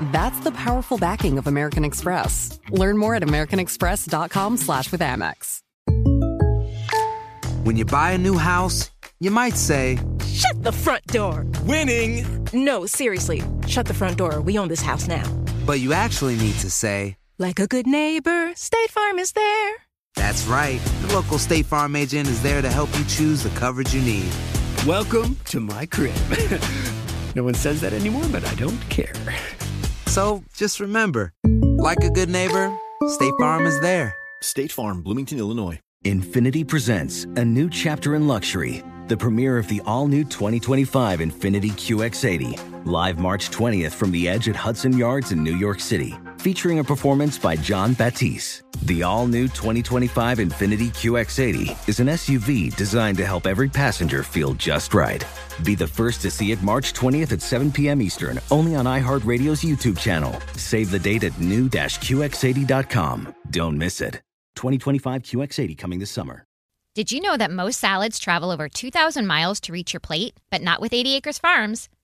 That's the powerful backing of American Express. Learn more at americanexpress.com slash with Amex. When you buy a new house, you might say, Shut the front door! Winning! No, seriously, shut the front door. We own this house now. but you actually need to say, Like a good neighbor, State Farm is there. that's right. The local State Farm agent is there to help you choose the coverage you need. Welcome to my crib. no one says that anymore, but I don't care. So just remember, like a good neighbor, State Farm is there. State Farm, Bloomington, Illinois. Infinity presents a new chapter in luxury, the premiere of the all new 2025 Infinity QX80, live March 20th from the edge at Hudson Yards in New York City, featuring a performance by John Batisse. The all new 2025 Infinity QX80 is an SUV designed to help every passenger feel just right. Be the first to see it March 20th at 7 p.m. Eastern, only on iHeartRadio's YouTube channel. Save the date at new-QX80.com. Don't miss it. 2025 QX80 coming this summer. Did you know that most salads travel over 2,000 miles to reach your plate? But not with 80 Acres Farms.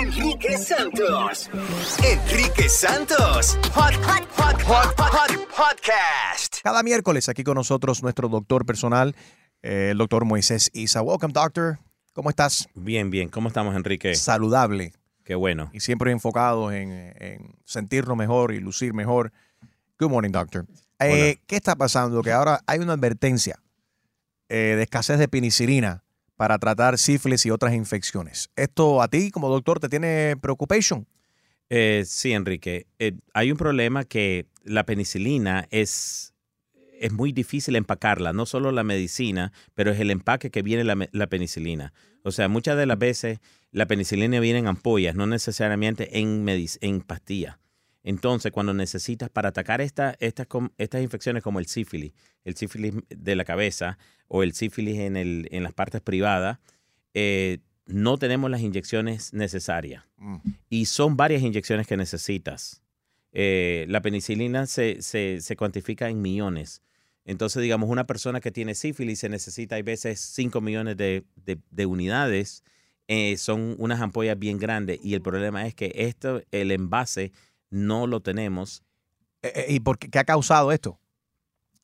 Enrique Santos. Enrique Santos. Hot, hot, hot, hot, hot, podcast. Cada miércoles aquí con nosotros nuestro doctor personal, eh, el doctor Moisés Isa. Welcome, doctor. ¿Cómo estás? Bien, bien. ¿Cómo estamos, Enrique? Saludable Qué bueno. y siempre enfocados en, en sentirnos mejor y lucir mejor. Good morning, doctor. Eh, ¿Qué está pasando? Que ahora hay una advertencia eh, de escasez de penicilina para tratar sífilis y otras infecciones. ¿Esto a ti como doctor te tiene preocupación? Eh, sí, Enrique. Eh, hay un problema que la penicilina es, es muy difícil empacarla, no solo la medicina, pero es el empaque que viene la, la penicilina. O sea, muchas de las veces la penicilina viene en ampollas, no necesariamente en, en pastillas. Entonces, cuando necesitas para atacar esta- estas, estas infecciones como el sífilis, el sífilis de la cabeza o el sífilis en, el, en las partes privadas, eh, no tenemos las inyecciones necesarias. Y son varias inyecciones que necesitas. Eh, la penicilina se, se- se cuantifica en millones. Entonces, digamos, una persona que tiene sífilis se necesita, hay veces 5 millones de, de- de unidades. Eh, son unas ampollas bien grandes. Y el problema es que esto, el envase, no lo tenemos. Eh, ¿Y por qué, qué ha causado esto?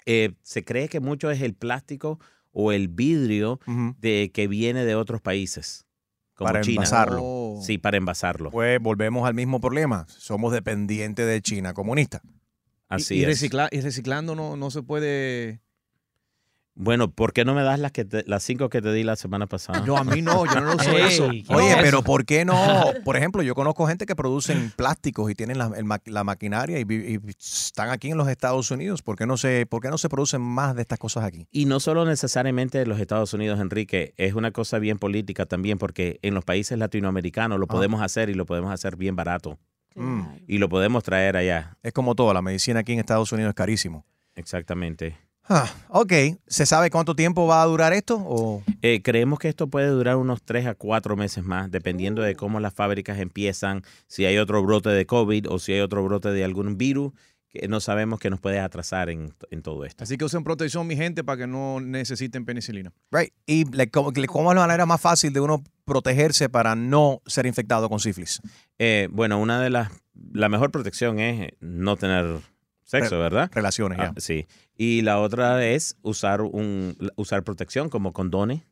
Eh, se cree que mucho es el plástico o el vidrio de que viene de otros países. Como Para China. envasarlo. Sí, para envasarlo. Pues volvemos al mismo problema. Somos dependientes de China comunista. Así y, y es. recicla- y reciclando no, no se puede. Bueno, ¿por qué no me das las que te- las cinco que te di la semana pasada? No, a mí no, yo no uso eso. Oye, pero ¿por qué no? Por ejemplo, yo conozco gente que producen plásticos y tienen la, el la maquinaria y, están aquí en los Estados Unidos. ¿Por qué, no se, ¿Por qué no se producen más de estas cosas aquí? Y no solo necesariamente de los Estados Unidos, Enrique, es una cosa bien política también, porque en los países latinoamericanos lo Ah. podemos hacer y lo podemos hacer bien barato. Mm. Y lo podemos traer allá. Es como todo, la medicina aquí en Estados Unidos es carísimo. Exactamente. Ah, ok, ¿se sabe cuánto tiempo va a durar esto? O... Eh, creemos que esto puede durar unos tres a cuatro meses más, dependiendo de cómo las fábricas empiezan, si hay otro brote de COVID o si hay otro brote de algún virus que no sabemos que nos puede atrasar en, en todo esto. Así que usen protección, mi gente, para que no necesiten penicilina. Right. Y le- ¿cómo, le- cómo es la manera más fácil de uno protegerse para no ser infectado con sífilis? Eh, bueno, una de las, la mejor protección es no tener sexo, Re- ¿verdad? Relaciones, ya. Ah, sí. Y la otra es usar un usar protección como condones,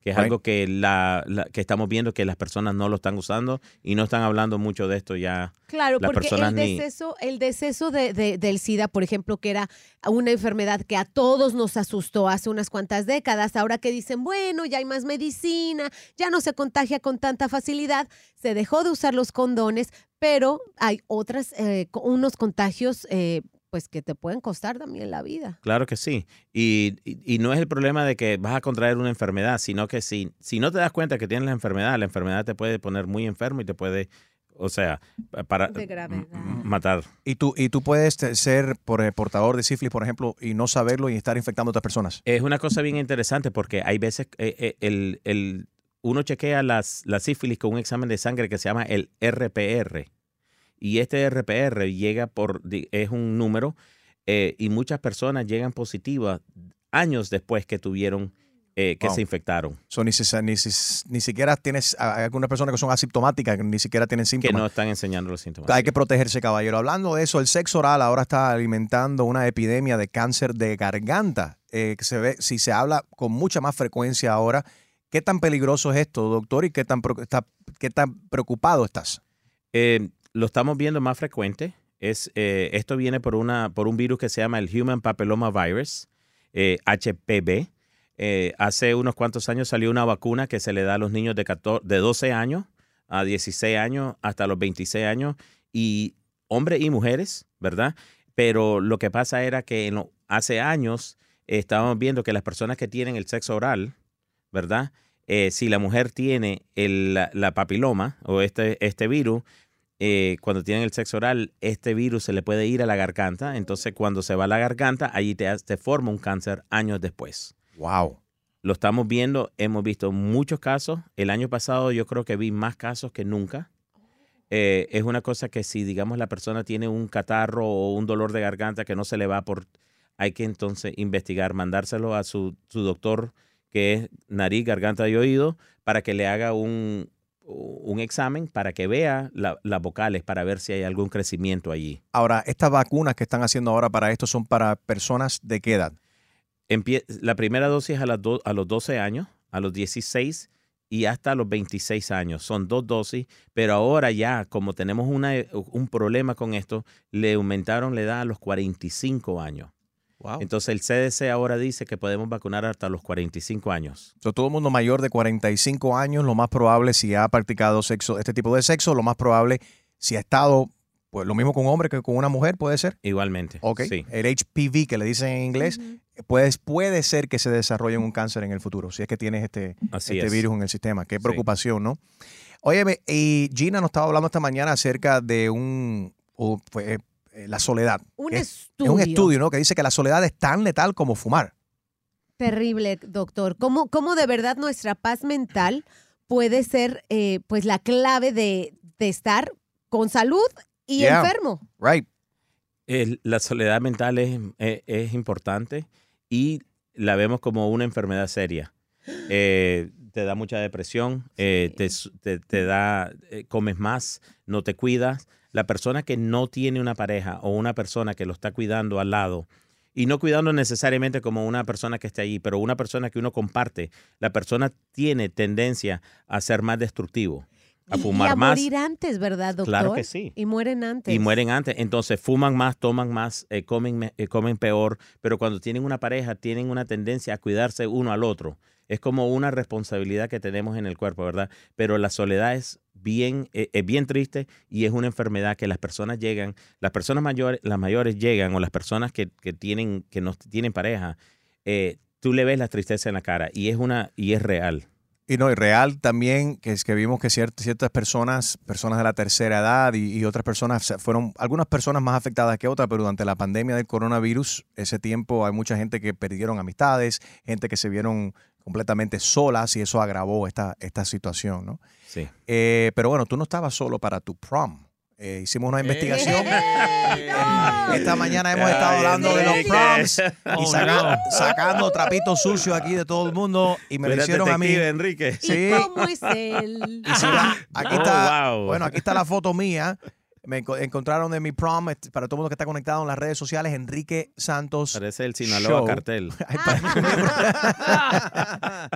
que es Right. algo que la, la- que estamos viendo que las personas no lo están usando y no están hablando mucho de esto ya. Claro, las porque personas el ni- deceso, el deceso de, de- del SIDA, por ejemplo, que era una enfermedad que a todos nos asustó hace unas cuantas décadas, ahora que dicen, bueno, ya hay más medicina, ya no se contagia con tanta facilidad, se dejó de usar los condones, pero hay otras, eh, unos contagios, eh, pues que te pueden costar también la vida. Claro que sí. Y, y- y no es el problema de que vas a contraer una enfermedad, sino que si, si no te das cuenta que tienes la enfermedad, la enfermedad te puede poner muy enfermo y te puede, o sea, para De matar. Y tú, y tú puedes ser por, eh, portador de sífilis, por ejemplo, y no saberlo y estar infectando a otras personas. Es una cosa bien interesante porque hay veces eh, eh, el, el- uno chequea las, la sífilis con un examen de sangre que se llama el RPR. Y este RPR llega por, es un número eh, y muchas personas llegan positivas años después que tuvieron, eh, que Wow. se infectaron. So, ni, si- ni, si- ni siquiera tienes, hay algunas personas que son asintomáticas, que ni siquiera tienen Que síntomas. no están enseñando los síntomas. Hay que protegerse, caballero. Hablando de eso, el sexo oral ahora está alimentando una epidemia de cáncer de garganta. eh, que se ve, si se habla con mucha más frecuencia ahora, ¿qué tan peligroso es esto, doctor? ¿Y qué tan, está- tan preocupado estás? Eh, lo estamos viendo más frecuente. Es, eh, esto viene por, una, por un virus que se llama el Human Papilloma Virus, HPV. Eh, hace unos cuantos años salió una vacuna que se le da a los niños de, 14 de 12 años a 16 años hasta los 26 años, y hombres y mujeres, ¿verdad? Pero lo que pasa era que hace años estábamos viendo que las personas que tienen el sexo oral, ¿verdad? Eh, si la mujer tiene el- la, la papiloma o este, este virus, eh, cuando tienen el sexo oral, este virus se le puede ir a la garganta. Entonces, cuando se va a la garganta, allí te, te forma un cáncer años después. Wow. Lo estamos viendo, hemos visto muchos casos. El año pasado yo creo que vi más casos que nunca. Eh, es una cosa que si, digamos, la persona tiene un catarro o un dolor de garganta que no se le va por... Hay que entonces investigar, mandárselo a su, su doctor que es nariz, garganta y oído para que le haga un, un examen para que vea la- las vocales, para ver si hay algún crecimiento allí. Ahora, estas vacunas que están haciendo ahora para esto son para personas de qué edad? Empie- la primera dosis a, las do- a los 12 años, a los 16 y hasta los 26 años. Son dos dosis, pero ahora ya, como tenemos una, un problema con esto, le aumentaron la edad a los 45 años. Entonces el CDC ahora dice que podemos vacunar hasta los 45 años. So, todo el mundo mayor de 45 años, lo más probable, si ha practicado sexo, este tipo de sexo, lo más probable, si ha estado, pues lo mismo con un hombre que con una mujer, puede ser. Igualmente. Ok. Sí. El HPV, que le dicen en inglés, pues, puede ser que se desarrolle un cáncer en el futuro, si es que tienes este, Así este es. virus en el sistema. Qué preocupación, ¿no? Óyeme, y Gina nos estaba hablando esta mañana acerca de un, o, pues, eh, la soledad. Un estudio. Es un estudio, ¿no? Que dice que la soledad es tan letal como fumar. Terrible, doctor. ¿Cómo, cómo de verdad nuestra paz mental puede ser eh, pues la clave de, de estar con salud y Yeah. enfermo? Right. El- la soledad mental es, es- es importante y la vemos como una enfermedad seria. Eh, te da mucha depresión, eh, te, te- te da, eh, comes más, no te cuidas. La persona que no tiene una pareja o una persona que lo está cuidando al lado, y no cuidando necesariamente como una persona que esté allí, pero una persona que uno comparte, la persona tiene tendencia a ser más destructivo, a Y- fumar y a más. morir antes, ¿verdad, doctor? Claro que sí. Y mueren antes. Y mueren antes. Entonces fuman más, toman más, eh, comen, me- eh, comen peor. Pero cuando tienen una pareja, tienen una tendencia a cuidarse uno al otro. Es como una responsabilidad que tenemos en el cuerpo, ¿verdad? Pero la soledad es bien, eh, es bien triste y es una enfermedad que las personas llegan, las personas mayores, las mayores llegan o las personas que, que tienen, que no tienen pareja, eh, tú le ves la tristeza en la cara y es una, y es real. Y no, y real también, que es que vimos que ciert- ciertas personas, personas de la tercera edad y, y otras personas, fueron algunas personas más afectadas que otras, pero durante la pandemia del coronavirus, ese tiempo hay mucha gente que perdieron amistades, gente que se vieron completamente solas y eso agravó esta, esta situación, ¿no? Sí. Eh, pero bueno, tú no estabas solo para tu prom. Eh, hicimos una investigación. Eh, Esta mañana hemos estado hablando de los proms y Oh, saca- sacando trapitos sucios aquí de todo el mundo y me lo hicieron a mí. Enrique. Sí. ¿Cómo es él? Y si va- aquí Oh, está, wow. bueno, aquí está la foto mía. Me enco- encontraron de mi prom, este, para todo el mundo que está conectado en las redes sociales, Enrique Santos. Parece el Sinaloa Show. cartel. Ay,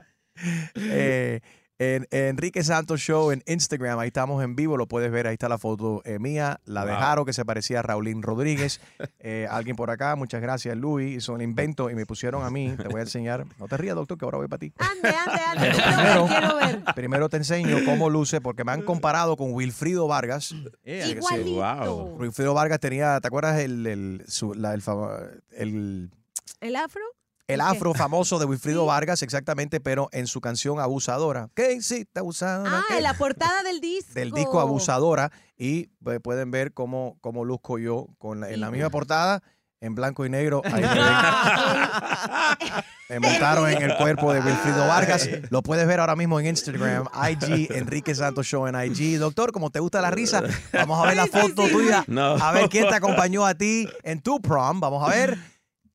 Eh, en, Enrique Santos Show en Instagram, ahí estamos en vivo, lo puedes ver, ahí está la foto eh, mía, la de Wow. Jaro que se parecía a Raulín Rodríguez. Eh, alguien por acá, muchas gracias Luis, hizo un invento y me pusieron a mí, te voy a enseñar, no te rías doctor que ahora voy para ti. Ande, ande, ande. Primero, Quiero ver. primero te enseño cómo luce, porque me han comparado con Wilfrido Vargas. Igualito. Wow. Wilfrido Vargas tenía, ¿te acuerdas el, el, su- la- el el- ¿El afro? El afro famoso de Wilfrido Vargas, exactamente, pero en su canción Abusadora. ¿Qué hiciste, Abusadora? Ah, en la portada del disco. Del disco Abusadora. Y pues, pueden ver cómo, cómo luzco yo con la- en la misma portada, en blanco y negro. Ahí me ven. Me montaron en el cuerpo de Wilfrido Vargas. Lo puedes ver ahora mismo en Instagram, IG, Enrique Santos Show en IG. Doctor, como te gusta la risa, vamos a ver la foto tuya. No. A ver quién te acompañó a ti en tu prom. Vamos a ver.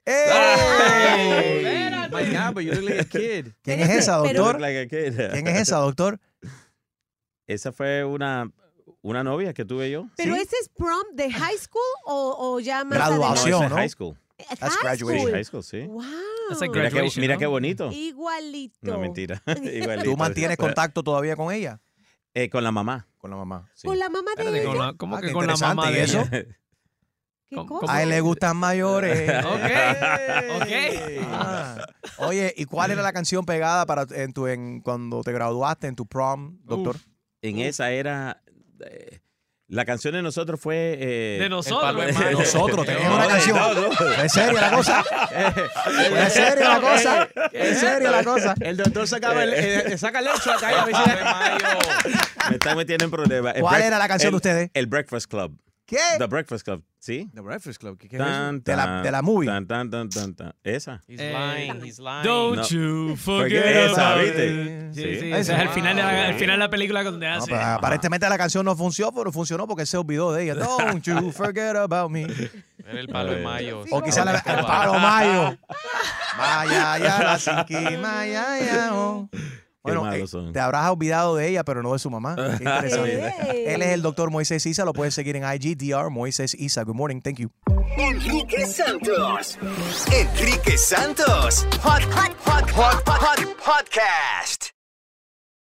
Hey, ¡Ey! my God, but you look like a kid. ¿Quién es esa, Pero- doctor? Like a kid. ¿Quién es esa, doctor? Esa fue una, una novia que tuve yo. ¿Pero ¿Sí? ese es prom de high school o, o ya más Graduación. No, esa adelante? es ¿no? high school. That's High graduation. school. High school, sí. Wow. That's like Mira, qué, Graduation, mira ¿no? qué bonito. Igualito. No, mentira. Igualito. ¿Tú mantienes contacto todavía con ella? Eh, con la mamá. Con la mamá. Sí. Con la mamá de Espérate, ella. con la- ¿Cómo Ah, que qué con la interesante. mamá ¿Y de eso? ella? ¿Qué ¿Cómo- cosa? A él le gustan mayores. Ok. Ah. Oye, ¿y cuál era la canción pegada para en tu en cuando te graduaste en tu prom, doctor? En esa era. eh, la canción de nosotros fue. eh, De nosotros. de. Nosotros teníamos No, una canción. no, no. ¿Es seria la cosa? ¿Es seria la cosa? ¿Es seria la cosa? El doctor sacaba el, eh, saca el hecho acá y a si Me están metiendo en problemas. ¿Cuál era la canción el- de ustedes? El Breakfast Club. ¿Qué? The Breakfast Club. ¿Sí? The Breakfast Club. ¿Qué, qué es eso? Tan, De la- tan, de la movie. Tan, tan, tan, tan, tan. Esa. He's Eh, lying, he's lying. Don't No. you Forget esa, about ¿viste? it. Sí, Sí. sí, ese es el final, de la, el final de la película donde No, hace. pero aparentemente la canción no funcionó, pero funcionó porque se olvidó de ella. Don't you forget about me. Era el palo de mayo. O quizá la- el palo mayo. Maya, ya, la sinqui, maya, ya, oh. Bueno, malos eh, son. te habrás olvidado de ella, pero no de su mamá. Qué interesante. Él es el doctor Moisés Isa, lo puedes seguir en IG, DR Moisés Isa. Good morning, thank you. Enrique Santos. Enrique Santos. Hot, hot, hot, hot, hot, podcast.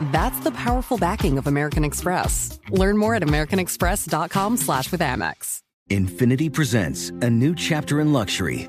That's the powerful backing of American Express. Learn more at americanexpress.com slash with Amex. Infinity presents a new chapter in luxury,